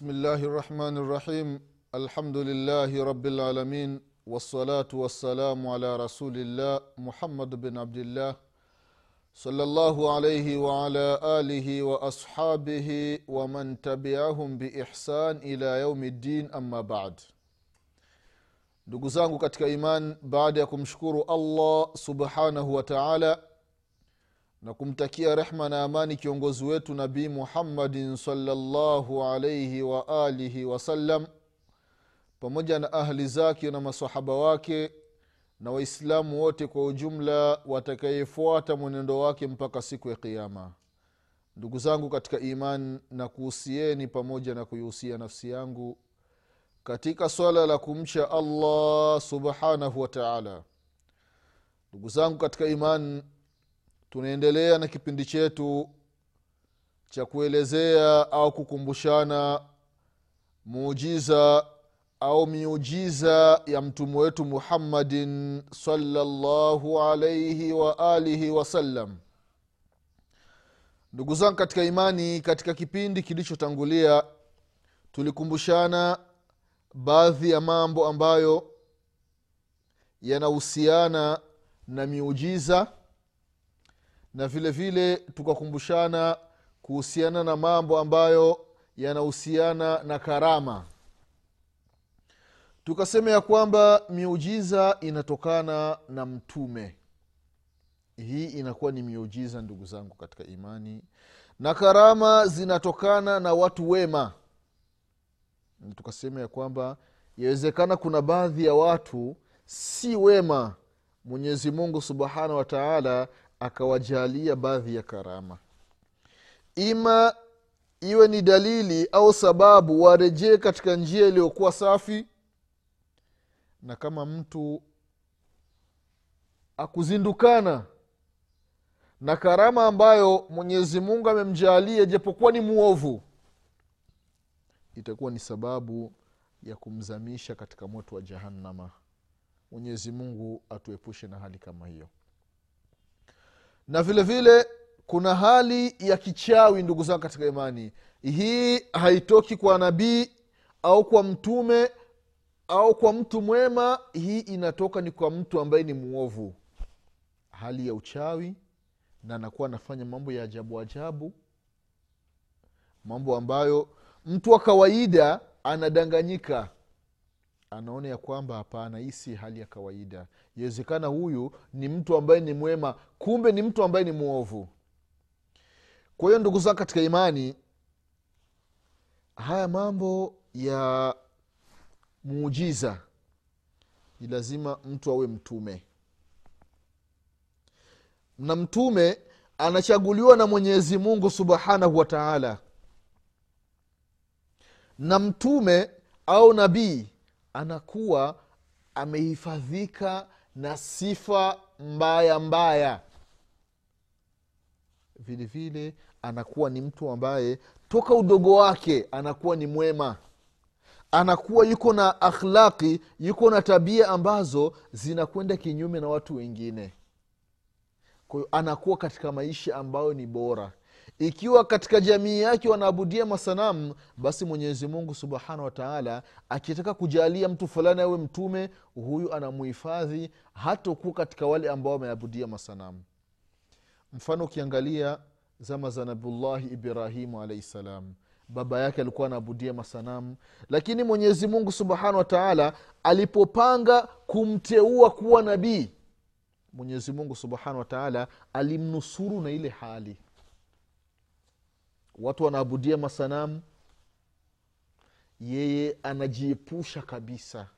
بسم الله الرحمن الرحيم الحمد لله رب العالمين والصلاة والسلام على رسول الله محمد بن عبد الله صلى الله عليه وعلى آله وأصحابه ومن تبعهم بإحسان إلى يوم الدين أما بعد ndugu zangu katika iman baada allah subhanahu wa taala na kumtakia rehma na amani kiongozi wetu nabii muhammadin salllahu alaihi wa alihi wasallam pamoja na ahli zake na masahaba wake na waislamu wote kwa ujumla watakayefuata mwenendo wake mpaka siku ya qiama ndugu zangu katika iman na kuhusieni pamoja na kuihusia nafsi yangu katika swala la kumcha allah subhanahu wataala ndugu zangu katika iman tunaendelea na kipindi chetu cha kuelezea au kukumbushana muujiza au miujiza ya mtume wetu muhammadin salllahu alaihi waalihi wasallam ndugu zangu katika imani katika kipindi kilichotangulia tulikumbushana baadhi ya mambo ambayo yanahusiana na miujiza na vile vile tukakumbushana kuhusiana na mambo ambayo yanahusiana na karama. Tukasema ya kwamba miujiza inatokana na mtume. Hii inakuwa ni miujiza ndugu zangu katika imani. Na karama zinatokana na watu wema. Tukasema ya kwamba yawezekana kuna baadhi ya watu si wema. Mwenyezi mungu subhanahu wa taala akawajalia baadhi ya karama. Ima iwe ni dalili au sababu warejee katika njia iliyokuwa safi na kama mtu akuzindukana na karama ambayo mwenyezi mungu amemjaalia japokuwa ni mwovu itakuwa ni sababu ya kumzamisha katika moto wa jahannama. Mwenyezi mungu atuepushe na hali kama hiyo na vile vile kuna hali ya kichawi ndugu zangu katika imani. Hii haitoki kwa nabii au kwa mtume au kwa mtu mwema. Hii inatoka ni kwa mtu ambaye ni mwovu hali ya uchawi na anakuwa anafanya mambo ya ajabu ajabu mambo ambayo mtu wa kawaida anadanganyika anaona ya kwamba hapana hii si hali ya kawaida. Iwezekana huyu ni mtu ambaye ni mwema kumbe ni mtu ambaye ni mwovu. Kwa hiyo ndugu zangu katika imani haya mambo ya muujiza ni lazima mtu awe mtume. Na mtume anachaguliwa na mwenyezi mungu subhanahu wa taala. Na mtume au nabii anakuwa amehifadhika na sifa mbaya mbaya. Vile vile anakuwa ni mtu ambaye toka udogo wake anakuwa ni mwema. Anakuwa yuko na akhlaqi yuko na tabia ambazo zinakwenda kinyume na watu wengine. Kwa hiyo anakuwa katika maisha ambayo ni bora ikiwa katika jamii yake wanaabudia masanamu basi mwenyezi mungu subhanahu wataala akitaka kujalia mtu fulani awe mtume huyu anamuhifadhi hatokuwa katika wale ambao wameabudia masanamu. Mfano ukiangalia zama za nabiullahi ibrahimu alaihi salam. Baba yake alikuwa anaabudia masanamu lakini mwenyezi mungu subhanahu wataala alipopanga kumteua kuwa nabii mwenyezi mungu subhanahu wataala alimnusuru na ile hali watu wanaabudia masanamu. Yeye anajiepusha kabisa.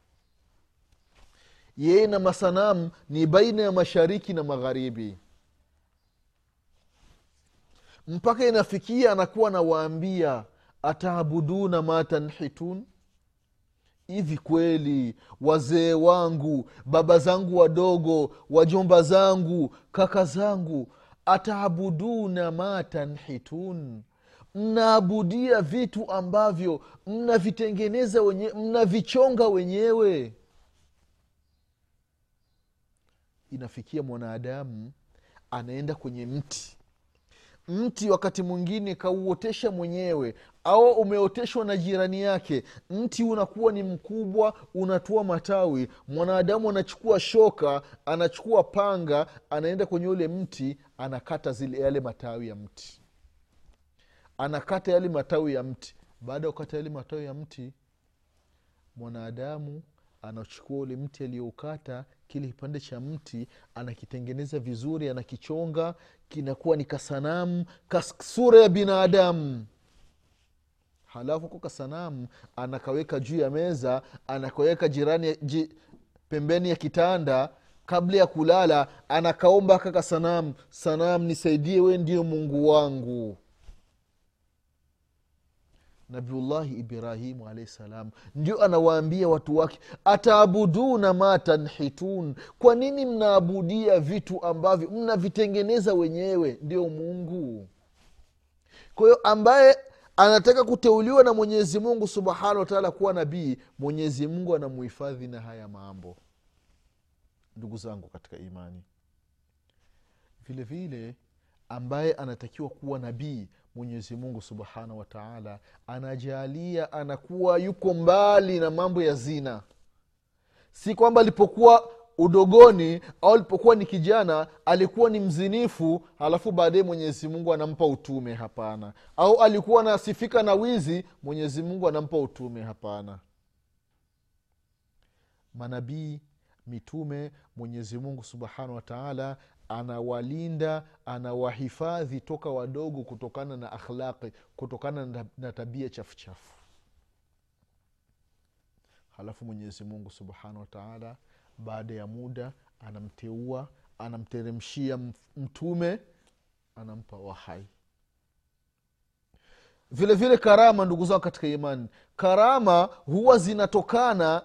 Yeye na masanamu ni baina ya mashariki na magharibi. Mpaka inafikia anakuwa anawaambia ataabuduna ma tanhitun? Hivi kweli wazee wangu baba zangu wadogo wajomba zangu kaka zangu ataabuduna ma tanhitun mnaabudia vitu ambavyo mnavitengeneza wenyewe mnavichonga wenyewe. Inafikia mwanadamu anaenda kwenye mti. Mti wakati mwingine kauotesha mwenyewe au umeoteshwa na jirani yake. Mti unakuwa ni mkubwa unatua matawi. Mwanadamu anachukua shoka anachukua panga anaenda kwenye ule mti anakata zile yale matawi ya mti anakata yale matawi ya mti. Baada ya kukata yale matawi ya mti mwanadamu anachukua ule mti aliyoukata kile kipande cha mti anakitengeneza vizuri anakichonga kinakuwa ni kasanamu kasura ya binadamu. Halafu ko kasanamu anakaweka juu ya meza anakaweka jirani ji, pembeni ya kitanda kabla ya kulala anakaomba kaka sanamu sanamu nisaidie we ndio mungu wangu nabiullahi ibrahimu alahi salam. Ndio anawaambia watu wake ataabuduna ma tanhitun? Kwa nini mnaabudia vitu ambavyo mnavitengeneza wenyewe? Ndio mungu. Kwa hiyo ambaye anataka kuteuliwa na mwenyezi mungu subhanahu wataala kuwa nabii mwenyezi mungu anamuhifadhi na haya mambo. Ndugu zangu katika imani. Vile vile ambaye anatakiwa kuwa nabii mwenyezi mungu subhanahu wataala anajalia anakuwa yuko mbali na mambo ya zina. Si kwamba alipokuwa udogoni au alipokuwa ni kijana alikuwa ni mzinifu halafu baadaye mwenyezi mungu anampa utume hapana. Au alikuwa anasifika na wizi mwenyezi mungu anampa utume hapana. Manabii mitume mwenyezi mungu subhanahu wataala anawalinda anawahifadhi toka wadogo kutokana na akhlaqi kutokana na, tabia chafuchafu halafu mwenyezi mungu subhanahu wataala baada ya muda anamteua anamteremshia mtume anampa wahai. Vile vile karama ndugu zao katika imani karama huwa zinatokana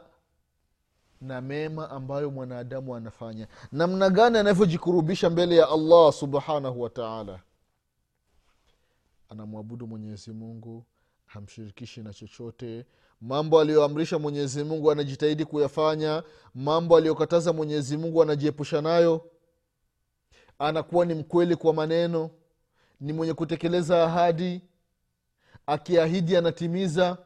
na mema ambayo mwanadamu anafanya. Namna gani anavyojikurubisha mbele ya allah subhanahu wataala anamwabudu mwenyezi mungu hamshirikishi na chochote. Mambo aliyoamrisha mwenyezi mungu anajitahidi kuyafanya. Mambo aliyokataza mwenyezi mungu anajiepusha nayo. Anakuwa ni mkweli kwa maneno ni mwenye kutekeleza ahadi. Akiahidi anatimiza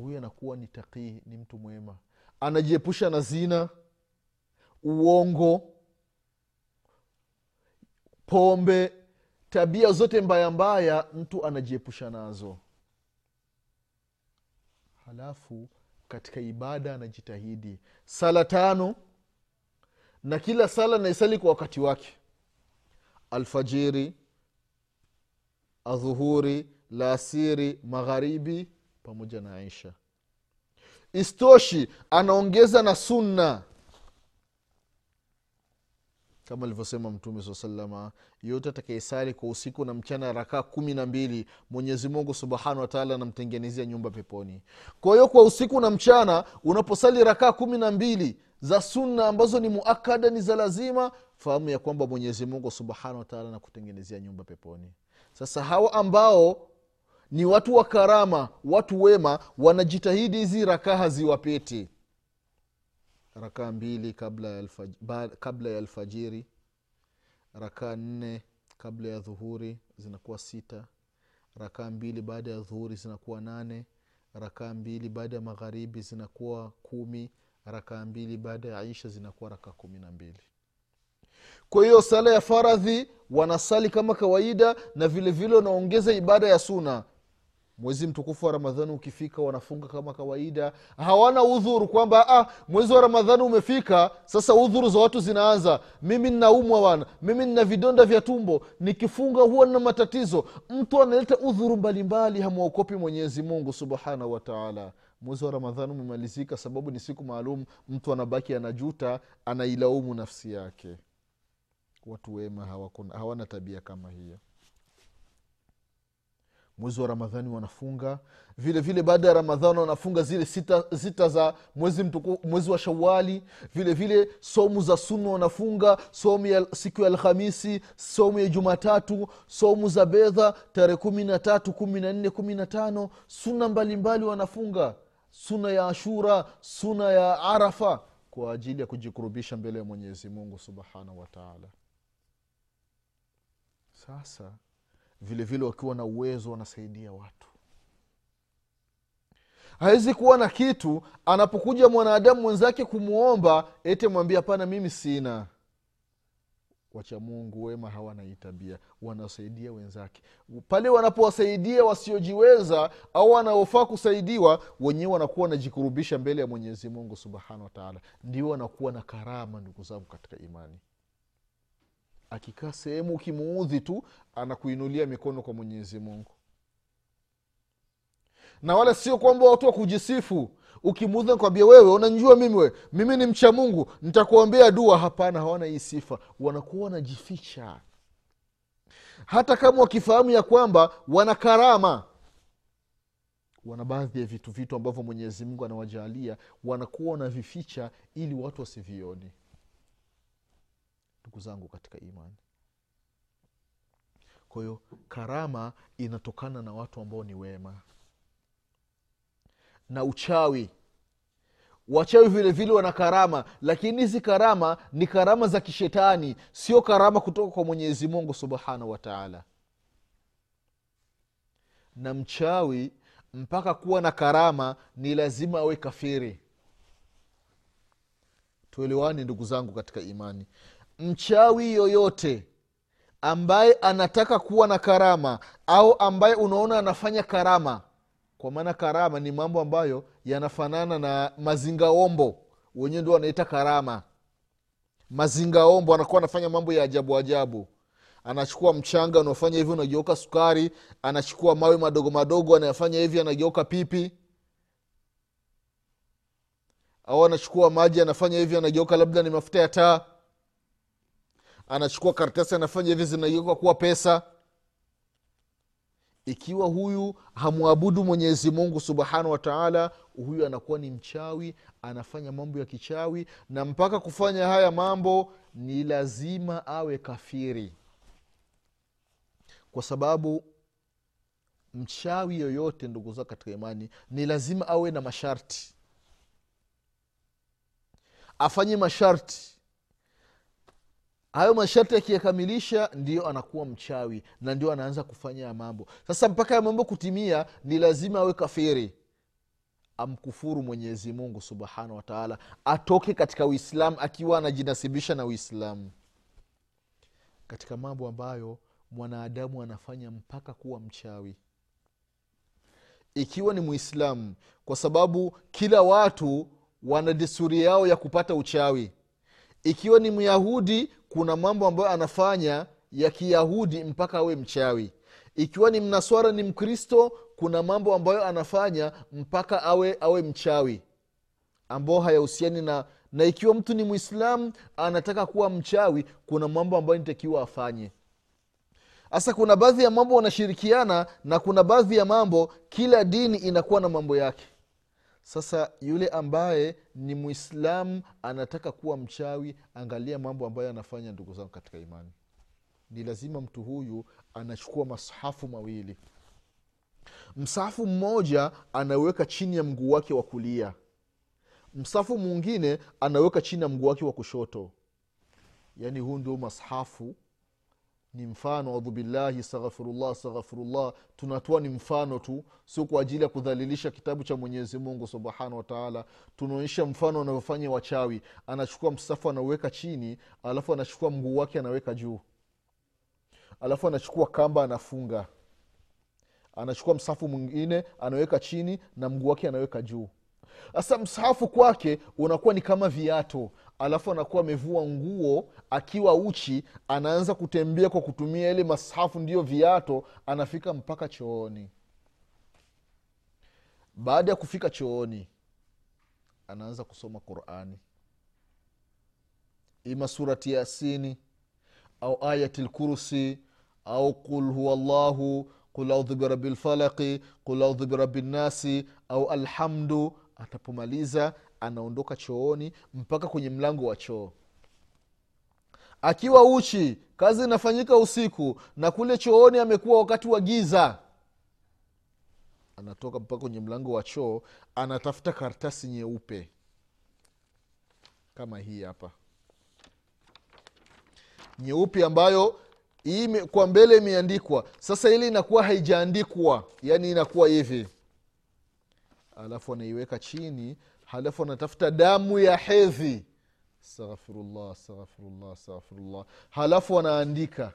huyu anakuwa ni takii ni mtu mwema. Anajiepusha na zina uongo pombe tabia zote mbaya mbaya mtu anajiepusha nazo. Halafu katika ibada anajitahidi. Sala tano na kila sala naisali kwa wakati wake. Alfajiri adhuhuri laasiri magharibi pamoja na aisha. Istoshi anaongeza na sunna. Kama alivyosema mtume saa salama yote atakayesali kwa usiku na mchana rakaa kumi na mbili mwenyezimungu subhanahu wataala anamtengenezea nyumba peponi. Kwa hiyo kwa usiku na mchana unaposali rakaa kumi na mbili za sunna ambazo ni muakada ni za lazima fahamu ya kwamba mwenyezimungu subhanahu wataala anakutengenezea nyumba peponi. Sasa hawa ambao ni watu wa karama watu wema wanajitahidi hizi rakaa haziwapeti rakaa mbili kabla ya, alfaj, ba, kabla ya alfajiri. Rakaa nne kabla ya dhuhuri zinakuwa sita. Rakaa mbili baada ya dhuhuri zinakuwa nane. Rakaa mbili baada ya magharibi zinakuwa kumi. Rakaa mbili baada ya isha zinakuwa rakaa kumi na mbili. Kwa hiyo sala ya faradhi wanasali kama kawaida na vile vile wanaongeza ibada ya suna mwezi mtukufu wa ramadhani ukifika wanafunga kama kawaida. Hawana udhuru kwamba ah, mwezi wa ramadhani umefika sasa udhuru za watu zinaanza. Mimi nnaumwa wana mimi nina vidonda vya tumbo. Nikifunga huwa nina matatizo. Mtu analeta udhuru mbalimbali hamwokopi mwenyezi mungu subhanahu wataala mwezi wa ramadhani umemalizika sababu ni siku maalum. Mtu anabaki anajuta anailaumu nafsi yake. Watu wema hawana tabia kama hiyo mwezi wa ramadhani wanafunga. Vile vile baada ya ramadhani wanafunga zile sita, sita za mwezi, mtuku, mwezi wa shawali vile vile somu za sunna wanafunga somu ya siku ya alhamisi somu ya jumatatu somu za bedha tarehe kumi na tatu kumi na nne kumi na tano. Suna mbalimbali wanafunga. Suna ya ashura suna ya arafa kwa ajili ya kujikurubisha mbele ya mwenyezi mungu subhanahu wataala sasa vile vile wakiwa na uwezo wanasaidia watu. Hawezi kuwa na kitu anapokuja mwanadamu mwenzake kumwomba ete mwambia hapana mimi sina. Wacha mungu wema hawana hii tabia. Wanasaidia wenzake. Pale wanapowasaidia wasiojiweza au wanaofaa kusaidiwa wenyewe wanakuwa wanajikurubisha mbele ya mwenyezi mungu subhanahu wataala ndio wanakuwa na karama ndugu zangu katika imani akikaa sehemu ukimuudhi tu anakuinulia mikono kwa mwenyezi mungu. Na wala sio kwamba watu wa kujisifu. Ukimuudhi nakwambia wewe unanjua mimi we mimi ni mcha mungu. Nitakuombea dua. Hapana hawana hii sifa. Wanakuwa wanajificha. Hata kama wakifahamu ya kwamba wana karama wana baadhi ya vitu vitu ambavyo mwenyezi mungu anawajalia wanakuwa wanavificha ili watu wasivione ndugu zangu katika imani. Kwa hiyo karama inatokana na watu ambao ni wema. Na uchawi. Wachawi vile vile wana karama lakini hizi karama ni karama za kishetani. Sio karama kutoka kwa mwenyezi mungu subhanahu wataala na mchawi mpaka kuwa na karama ni lazima awe kafiri. Tuelewani ndugu zangu katika imani mchawi yoyote ambaye anataka kuwa na karama au ambaye unaona anafanya karama. Kwa maana karama ni mambo ambayo yanafanana na mazingaombo. Wenyewe ndio wanaita karama. Mazingaombo anakuwa anafanya mambo ya ajabu ajabu. Anachukua mchanga unaofanya hivi unageuka sukari anachukua mawe madogo madogo anayafanya hivi anageuka pipi. Au anachukua maji anafanya hivi anageuka labda ni mafuta ya taa anachukua karatasi anafanya hivi zinageuka kuwa pesa. Ikiwa huyu hamwabudu mwenyezi mungu subhanahu wataala huyu anakuwa ni mchawi anafanya mambo ya kichawi na mpaka kufanya haya mambo ni lazima awe kafiri. Kwa sababu mchawi yoyote ndugu zao katika imani ni lazima awe na masharti. Afanye masharti hayo masharti akiyakamilisha ndio anakuwa mchawi na ndio anaanza kufanya ya mambo. Sasa mpaka ya mambo kutimia ni lazima awe kafiri. Amkufuru mwenyezi mungu subhanahu wataala atoke katika uislamu akiwa anajinasibisha na uislamu. Katika mambo ambayo mwanadamu anafanya mpaka kuwa mchawi. Ikiwa ni muislamu kwa sababu kila watu wana desturi yao ya kupata uchawi. Ikiwa ni myahudi kuna mambo ambayo anafanya ya kiyahudi mpaka awe mchawi. Ikiwa ni mnaswara ni mkristo kuna mambo ambayo anafanya mpaka awe awe mchawi ambao hayahusiani na na ikiwa mtu ni mwislamu anataka kuwa mchawi kuna mambo ambayo nitakiwa afanye. Sasa kuna baadhi ya mambo wanashirikiana na kuna baadhi ya mambo kila dini inakuwa na mambo yake sasa yule ambaye ni mwislamu anataka kuwa mchawi angalia mambo ambayo anafanya ndugu zangu katika imani. Ni lazima mtu huyu anachukua masahafu mawili. Msahafu mmoja anaweka chini ya mguu wake wa kulia. Msahafu mwingine anaweka chini ya mguu wake wa kushoto. Yaani huu ndio masahafu ni mfano audhu billahi staghfirullah tunatoa ni mfano tu sio kwa ajili ya kudhalilisha kitabu cha mwenyezi mungu subhanahu wataala tunaonyesha mfano wanavyofanya wachawi. Anachukua msafu anauweka chini alafu anachukua mguu wake anaweka juu. Alafu anachukua kamba anafunga. Anachukua msafu mwingine anaweka chini na mguu wake anaweka juu. Sasa msahafu kwake unakuwa ni kama viato alafu anakuwa amevua nguo akiwa uchi anaanza kutembea kwa kutumia ile masahafu ndiyo viato anafika mpaka chooni. Baada ya kufika chooni anaanza kusoma qurani. Ima surati yasini au ayati lkursi au qul huwa llahu qul audhu birabi lfalaqi qul audhu birabi nnasi au alhamdu atapomaliza anaondoka chooni mpaka kwenye mlango wa choo. Akiwa uchi kazi inafanyika usiku na kule chooni amekuwa wakati wa giza. Anatoka mpaka kwenye mlango wa choo anatafuta karatasi nyeupe. Kama hii hapa. Nyeupe ambayo hii kwa mbele imeandikwa. Sasa ili inakuwa haijaandikwa yaani inakuwa hivi. Alafu anaiweka chini halafu anatafuta damu ya hedhi. Astaghfirullah astaghfirullah astaghfirullah. Halafu anaandika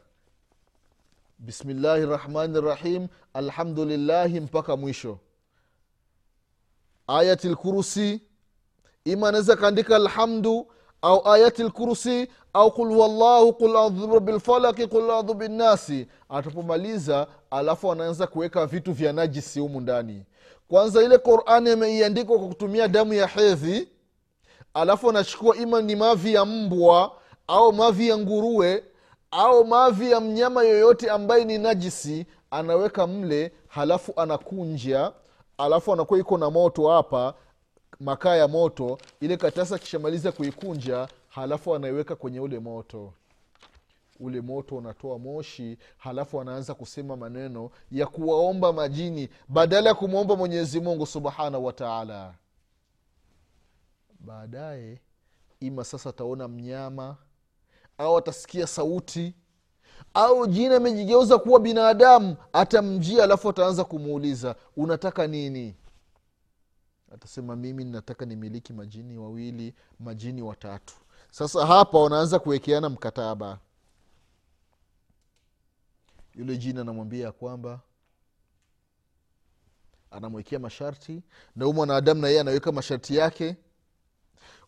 bismillahi rahmani rahim alhamdulillahi mpaka mwisho. Ayati lkursi ima anaweza kaandika alhamdu au ayati lkursi au qul wallahu qul audhu birabi lfalaki qul audhu binnasi atapomaliza alafu anaanza kuweka vitu vya najisi humu ndani kwanza ile qurani ameiandikwa kwa kutumia damu ya hedhi alafu anachukua ima ni mavi ya mbwa au mavi ya nguruwe au mavi ya mnyama yoyote ambaye ni najisi anaweka mle halafu anakunja alafu anakuwa iko na moto hapa makaa ya moto ile katasa akishamaliza kuikunja halafu anaiweka kwenye ule moto ule moto unatoa moshi halafu anaanza kusema maneno ya kuwaomba majini badala ya kumwomba mwenyezi mungu subhanahu wataala baadaye ima sasa ataona mnyama au atasikia sauti au jini amejigeuza kuwa binadamu atamjia alafu ataanza kumuuliza unataka nini? Atasema mimi nataka nimiliki majini wawili majini watatu. Sasa hapa wanaanza kuwekeana mkataba yule jini anamwambia kwamba anamwekea masharti na huyu mwanadamu na yeye anaweka masharti yake.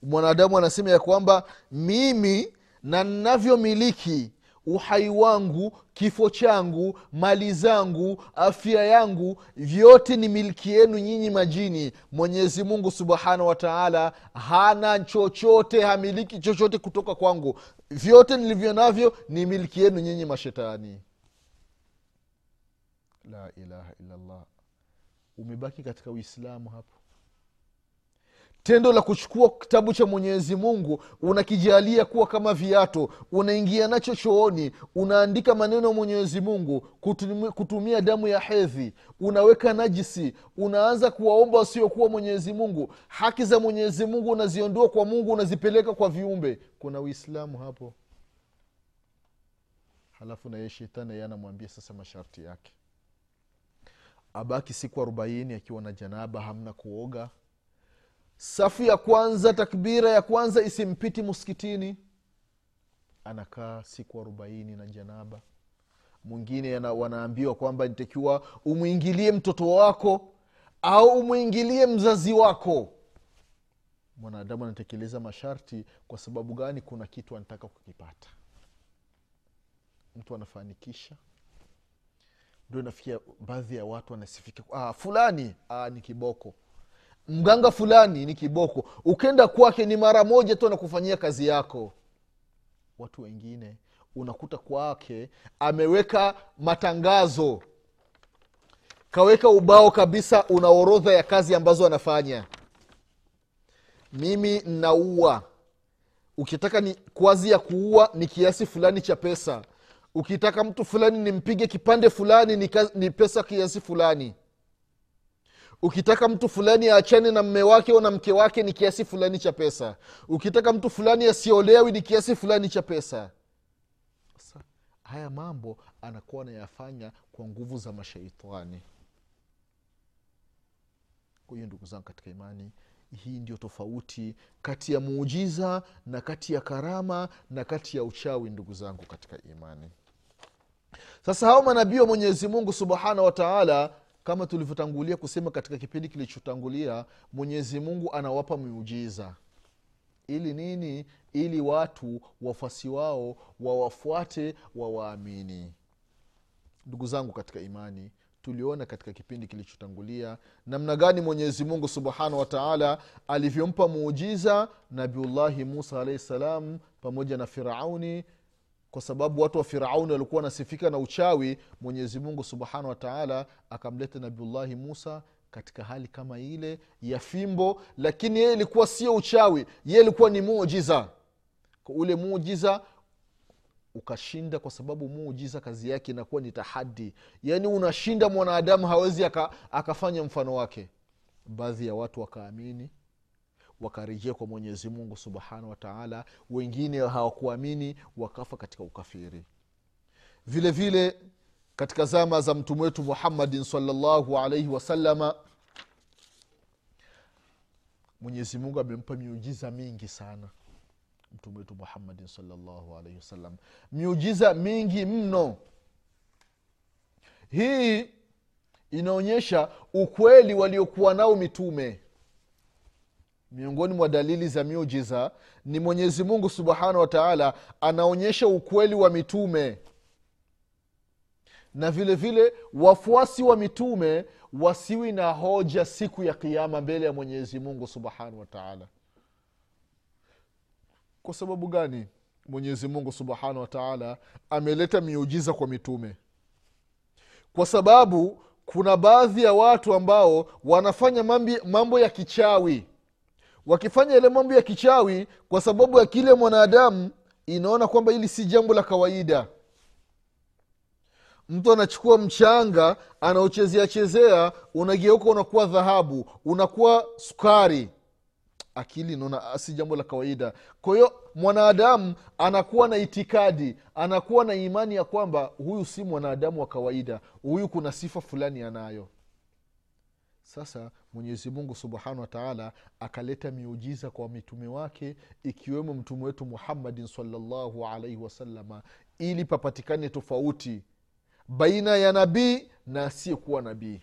Mwanadamu anasema ya kwamba mimi na ninavyomiliki uhai wangu kifo changu mali zangu afya yangu vyote ni miliki yenu nyinyi majini. Mwenyezi mungu subhanahu wataala hana chochote hamiliki chochote kutoka kwangu. Vyote nilivyo navyo ni miliki yenu nyinyi mashetani la ilaha illallah. Umebaki katika uislamu hapo. Tendo la kuchukua kitabu cha mwenyezi mungu unakijalia kuwa kama viato unaingia nacho chooni unaandika maneno ya mwenyezi mungu kutumia, kutumia damu ya hedhi unaweka najisi unaanza kuwaomba wasiokuwa mwenyezi mungu. Haki za mwenyezi mungu unaziondoa kwa mungu unazipeleka kwa viumbe. Kuna uislamu hapo. Halafu naye shetani anamwambia sasa masharti yake abaki siku arobaini akiwa na janaba hamna kuoga. Safu ya kwanza takbira ya kwanza isimpiti muskitini anakaa siku arobaini na janaba. Mwingine wanaambiwa kwamba nitakiwa umwingilie mtoto wako au umwingilie mzazi wako. Mwanadamu anatekeleza masharti kwa sababu gani? Kuna kitu anataka kukipata. Mtu anafanikisha ndo inafikia baadhi ya watu wanasifika. Ah, fulani ah, ni kiboko. Mganga fulani ni kiboko. Ukenda kwake ni mara moja tu anakufanyia kazi yako. Watu wengine unakuta kwake ameweka matangazo. Kaweka ubao kabisa una orodha ya kazi ambazo anafanya. Mimi naua. Ukitaka ni kwazi ya kuua ni kiasi fulani cha pesa ukitaka mtu fulani nimpige kipande fulani ni, ni pesa kiasi fulani. Ukitaka mtu fulani aachane na mme wake au na mke wake ni kiasi fulani cha pesa. Ukitaka mtu fulani asiolewi ni kiasi fulani cha pesa. Sasa haya mambo anakuwa anayafanya kwa nguvu za mashaitani. Kwa ndugu zangu katika imani hii ndio tofauti kati ya muujiza na kati ya karama na kati ya uchawi ndugu zangu katika imani sasa hao manabii wa mwenyezi mungu subhanahu wataala kama tulivyotangulia kusema katika kipindi kilichotangulia mwenyezi mungu anawapa miujiza. Ili nini? Ili watu wafuasi wao wawafuate wawaamini. Ndugu zangu katika imani tuliona katika kipindi kilichotangulia namna gani mwenyezi mungu subhanahu wataala alivyompa muujiza nabiullahi musa alahi salam pamoja na firauni kwa sababu watu wa firauni walikuwa wanasifika na uchawi mwenyezi mungu subhanahu wataala akamleta nabiullahi musa katika hali kama ile ya fimbo lakini yeye ilikuwa sio uchawi yeye ilikuwa ni muujiza. Ule muujiza ukashinda kwa sababu muujiza kazi yake inakuwa ni tahadi yaani unashinda mwanadamu hawezi aka, akafanya mfano wake. Baadhi ya watu wakaamini wakarejea kwa mwenyezi mungu subhanahu wa taala wengine hawakuamini wakafa katika ukafiri. Vile vile katika zama za mtume wetu muhammadin salllahu alaihi wasalama mwenyezi mungu amempa miujiza mingi sana mtume wetu muhammadin salllahu alaihi wasallam miujiza mingi mno. Hii inaonyesha ukweli waliokuwa nao mitume miongoni mwa dalili za miujiza ni mwenyezi mungu subhanahu wa taala anaonyesha ukweli wa mitume. Na vile vile wafuasi wa mitume wasiwi na hoja siku ya kiama mbele ya mwenyezi mungu subhanahu wa taala. Kwa sababu gani mwenyezi mungu subhanahu wa taala ameleta miujiza kwa mitume? Kwa sababu kuna baadhi ya watu ambao wanafanya mambi, mambo ya kichawi wakifanya yale mambo ya kichawi kwa sababu ya kile mwanadamu inaona kwamba hili si jambo la kawaida. Mtu anachukua mchanga anaochezea chezea unageuka unakuwa dhahabu unakuwa sukari. Akili naona si jambo la kawaida. Kwa hiyo mwanadamu anakuwa na itikadi anakuwa na imani ya kwamba huyu si mwanadamu wa kawaida huyu kuna sifa fulani anayo sasa mwenyezi mungu subhanahu wa taala akaleta miujiza kwa mitume wake ikiwemo mtume wetu muhammadin salllahu alaihi wasalama ili papatikane tofauti baina ya nabii na asiyekuwa nabii.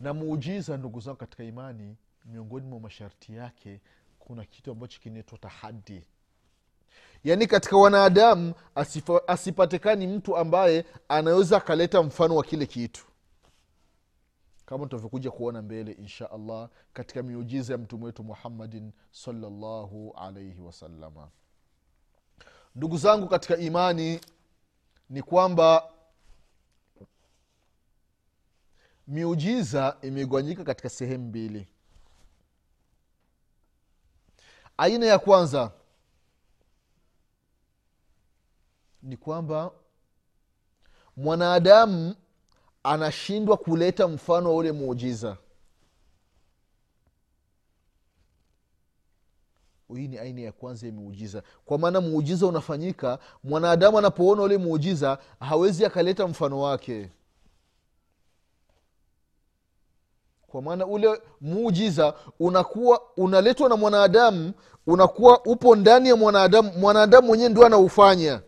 Na muujiza ndugu zangu katika imani miongoni mwa masharti yake kuna kitu ambacho kinaitwa tahadi yaani katika wanadamu asipatikani mtu ambaye anaweza akaleta mfano wa kile kitu kama tutavyokuja kuona mbele insha allah katika miujiza ya mtume wetu muhammadin salllahu alaihi wasalama ndugu zangu katika imani ni kwamba miujiza imegawanyika katika sehemu mbili. Aina ya kwanza ni kwamba mwanadamu anashindwa kuleta mfano wa ule muujiza. Hii ni aina ya kwanza ya muujiza kwa maana muujiza unafanyika mwanadamu anapoona ule muujiza hawezi akaleta mfano wake. Kwa maana ule muujiza unakuwa unaletwa na mwanadamu unakuwa upo ndani ya mwanadamu mwanadamu mwenyewe ndio anaufanya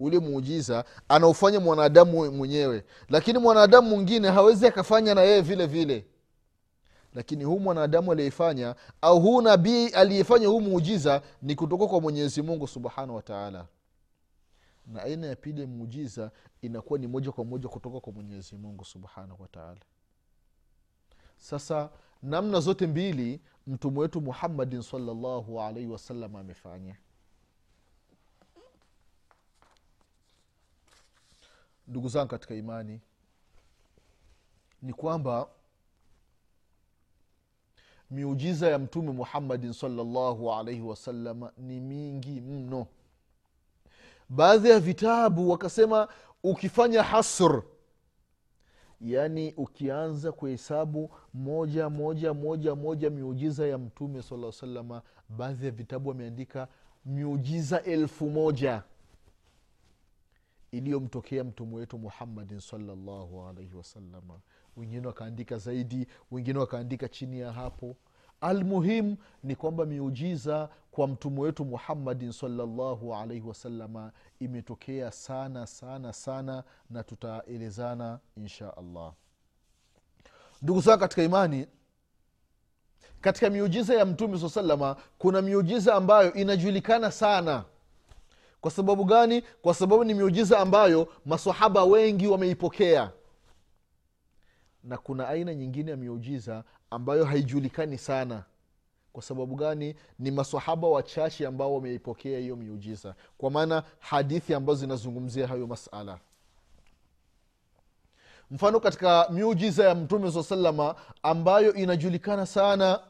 ule muujiza anaufanya mwanadamu mwenyewe. Lakini mwanadamu mwingine hawezi akafanya na yeye vile vile. Lakini huu mwanadamu aliyeifanya au huu nabii aliyefanya huu muujiza ni kutoka kwa mwenyezi mungu subhanahu wataala na aina ya pili muujiza inakuwa ni moja kwa moja kutoka kwa mwenyezi mungu subhanahu wataala sasa namna zote mbili mtume wetu muhammadin salllahu alaihi wasallam amefanya ndugu zangu katika imani ni kwamba miujiza ya mtume muhammadin salllahu alaihi wasalama ni mingi mno. Baadhi ya vitabu wakasema ukifanya hasr yaani ukianza kuhesabu moja moja moja moja miujiza ya mtume sala salama baadhi ya vitabu wameandika miujiza elfu moja iliyomtokea mtume wetu muhammadin salllahu alaihi wasalama wengine wakaandika zaidi wengine wakaandika chini ya hapo. Almuhimu ni kwamba miujiza kwa mtume wetu muhammadin salllahu alaihi wasalama imetokea sana sana sana na tutaelezana insha allah. Ndugu zangu katika imani katika miujiza ya mtume saa salama kuna miujiza ambayo inajulikana sana kwa sababu gani? Kwa sababu ni miujiza ambayo masahaba wengi wameipokea. Na kuna aina nyingine ya miujiza ambayo haijulikani sana. Kwa sababu gani? Ni masahaba wachache ambao wameipokea hiyo miujiza. Kwa maana hadithi ambazo zinazungumzia hayo masala. Mfano katika miujiza ya mtume saa salama ambayo inajulikana sana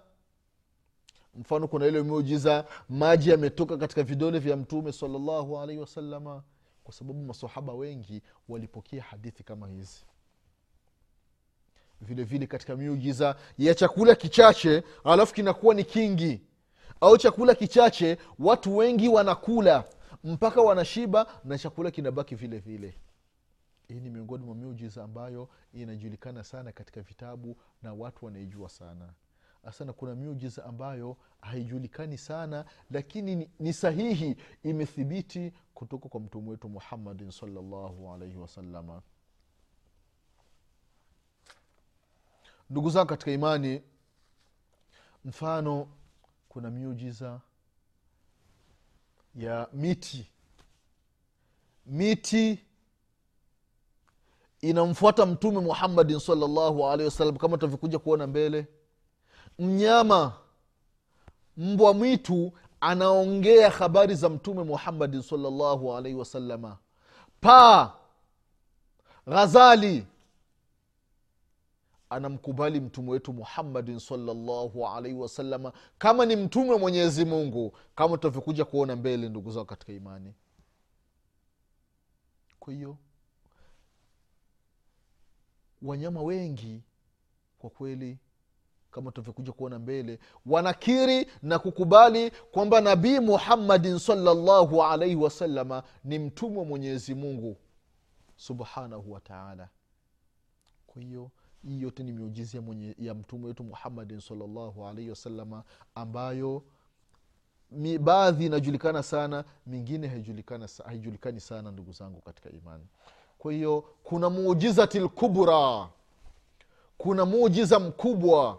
mfano kuna ile miujiza maji yametoka katika vidole vya mtume salallahu alaihi wasalama kwa sababu masahaba wengi walipokea hadithi kama hizi. Vile vile katika miujiza ya chakula kichache alafu kinakuwa ni kingi. Au chakula kichache watu wengi wanakula mpaka wanashiba na chakula kinabaki vile vile. Hii ni miongoni mwa miujiza ambayo inajulikana sana katika vitabu na watu wanaijua sana asana kuna miujiza ambayo haijulikani sana lakini ni, sahihi imethibiti kutoka kwa mtume wetu muhammadin salllahu alaihi wasalama ndugu zangu katika imani mfano kuna miujiza ya miti. Miti inamfuata mtume muhammadin salllahu alaihi wasallam kama tutavyokuja kuona mbele mnyama mbwa mwitu anaongea habari za mtume muhammadin salllahu alaihi wasalama paa ghazali anamkubali mtume wetu muhammadin salllahu alaihi wasalama kama ni mtume mwenyezi mungu kama tutavyokuja kuona mbele ndugu zao katika imani. Kwa hiyo wanyama wengi kwa kweli kama tutavyokuja kuona mbele wanakiri na kukubali kwamba nabii muhammadin salllahu alaihi wasalama ni mtumwa mwenyezi mungu subhanahu wataala kwa hiyo hii yote ni miujizi ya, ya mtume wetu muhammadin salllahu alaihi wasalama ambayo baadhi inajulikana sana mingine haijulikani sana ndugu zangu katika imani. Kwa hiyo kuna muujizati lkubra kuna muujiza mkubwa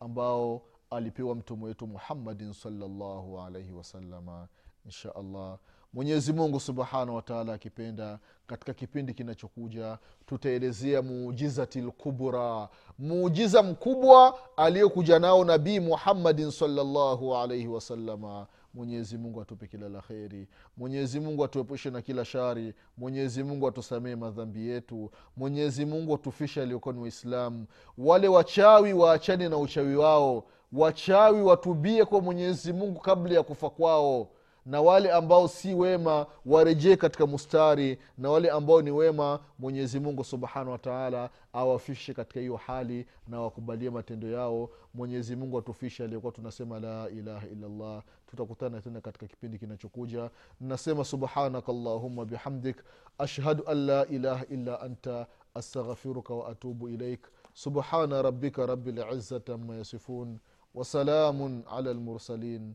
ambao alipewa mtume wetu muhammadin salllahu alaihi wasalama insha allah mwenyezi mungu subhanahu wataala akipenda katika kipindi kinachokuja tutaelezea muujizati lkubra muujiza mkubwa aliyokuja nao nabii muhammadin salllahu alaihi wasalama mwenyezi mungu atupe kila la kheri. Mwenyezi mungu atuepushe na kila shari. Mwenyezi mungu atusamee madhambi yetu. Mwenyezi mungu atufishe aliokuwa ni waislamu wale wachawi waachane na uchawi wao. Wachawi watubie kwa mwenyezi mungu kabla ya kufa kwao na wale ambao si wema warejee katika mustari na wale ambao ni wema mwenyezi mungu subhanahu wataala awafishe katika hiyo hali na wakubalie matendo yao. Mwenyezi mungu atufishe aliyokuwa tunasema la ilaha illallah. Tutakutana tena katika kipindi kinachokuja. Nasema subhanaka llahuma bihamdik ashhadu an la ilaha illa anta astaghfiruka waatubu ilaik subhana rabika rabi lizati ama yasifun wasalamun ala lmursalin